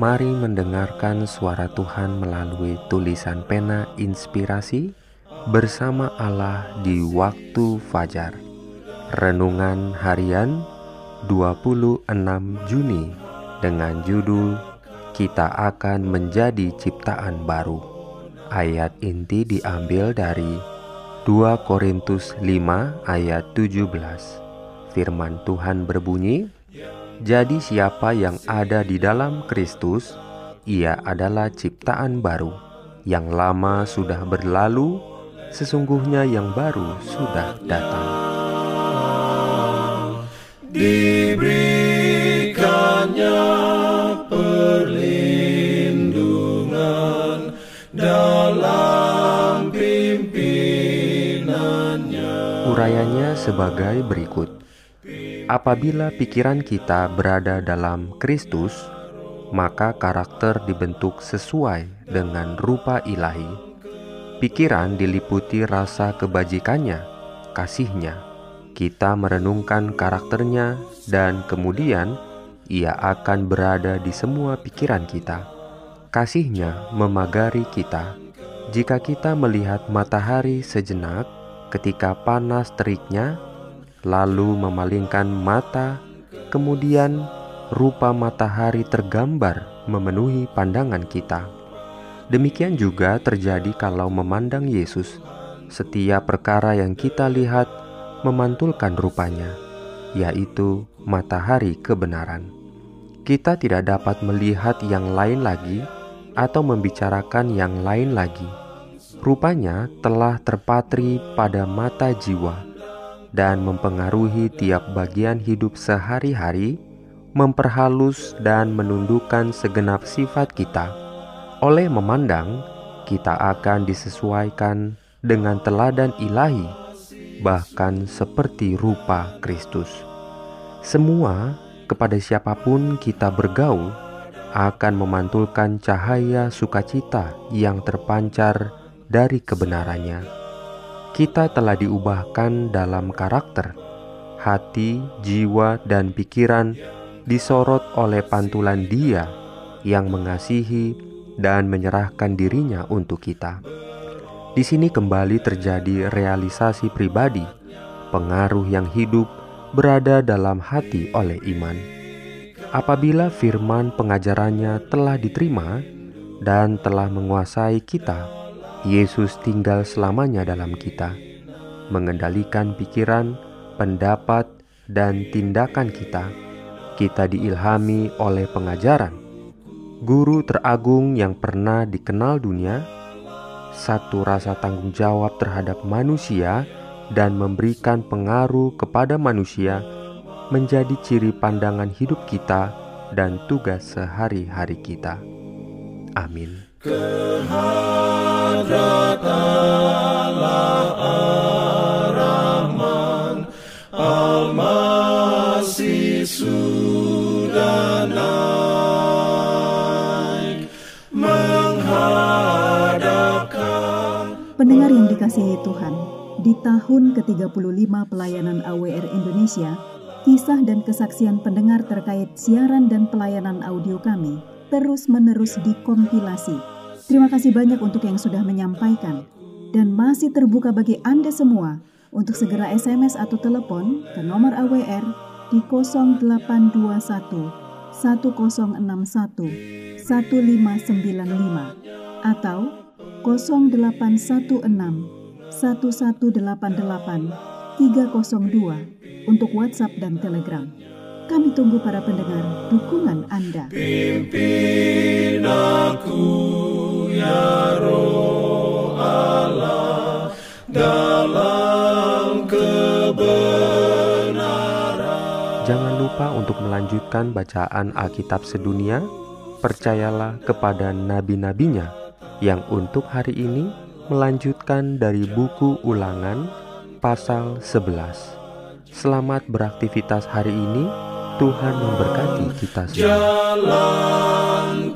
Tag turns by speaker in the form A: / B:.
A: Mari mendengarkan suara Tuhan melalui tulisan pena inspirasi bersama Allah di waktu fajar. Renungan harian 26 Juni dengan judul Kita akan menjadi ciptaan baru. Ayat inti diambil dari 2 Korintus 5 ayat 17. Firman Tuhan berbunyi, "Jadi siapa yang ada di dalam Kristus, ia adalah ciptaan baru. Yang lama sudah berlalu, sesungguhnya yang baru sudah datang.
B: Diberikannya perlindungan dalam pimpinannya.
A: Urayanya sebagai berikut. Apabila pikiran kita berada dalam Kristus, maka karakter dibentuk sesuai dengan rupa ilahi Pikiran diliputi rasa kebajikannya, kasihnya. Kita merenungkan karakternya dan kemudian ia akan berada di semua pikiran kita. Kasihnya memagari kita. Jika kita melihat matahari sejenak ketika panas teriknya, lalu memalingkan mata, kemudian rupa matahari tergambar memenuhi pandangan kita Demikian juga terjadi kalau memandang Yesus. Setiap perkara yang kita lihat memantulkan rupanya, yaitu matahari kebenaran. Kita tidak dapat melihat yang lain lagi atau membicarakan yang lain lagi. Rupanya telah terpatri pada mata jiwa dan mempengaruhi tiap bagian hidup sehari-hari, memperhalus dan menundukkan segenap sifat kita oleh memandang, kita akan disesuaikan dengan teladan ilahi, bahkan seperti rupa Kristus. Semua kepada siapa pun kita bergaul akan memantulkan cahaya sukacita yang terpancar dari kebenarannya. Kita telah diubahkan dalam karakter, hati, jiwa, dan pikiran disorot oleh pantulan Dia yang mengasihi dan menyerahkan dirinya untuk kita. Di sini kembali terjadi realisasi pribadi, pengaruh yang hidup berada dalam hati oleh iman. Apabila firman pengajarannya telah diterima dan telah menguasai kita, Yesus tinggal selamanya dalam kita, mengendalikan pikiran, pendapat, dan tindakan kita. Kita diilhami oleh pengajaran guru teragung yang pernah dikenal dunia, satu rasa tanggung jawab terhadap manusia dan memberikan pengaruh kepada manusia menjadi ciri pandangan hidup kita dan tugas sehari-hari kita. Amin.
C: Pendengar yang dikasihi Tuhan, di tahun ke-35 pelayanan AWR Indonesia, kisah dan kesaksian pendengar terkait siaran dan pelayanan audio kami terus-menerus dikompilasi. Terima kasih banyak untuk yang sudah menyampaikan dan masih terbuka bagi Anda semua untuk segera SMS atau telepon ke nomor AWR di 0821 1061 1595 atau 0816 1188 302 untuk WhatsApp dan Telegram. Kami tunggu para pendengar dukungan Anda.
B: Pimpin aku ya roh Allah dalam kebenaran.
A: Jangan lupa untuk melanjutkan bacaan Alkitab sedunia percayalah kepada nabi-nabinya yang untuk hari ini melanjutkan dari buku ulangan pasal 11. Selamat beraktivitas hari ini. Tuhan memberkati kita semua.
B: Jalan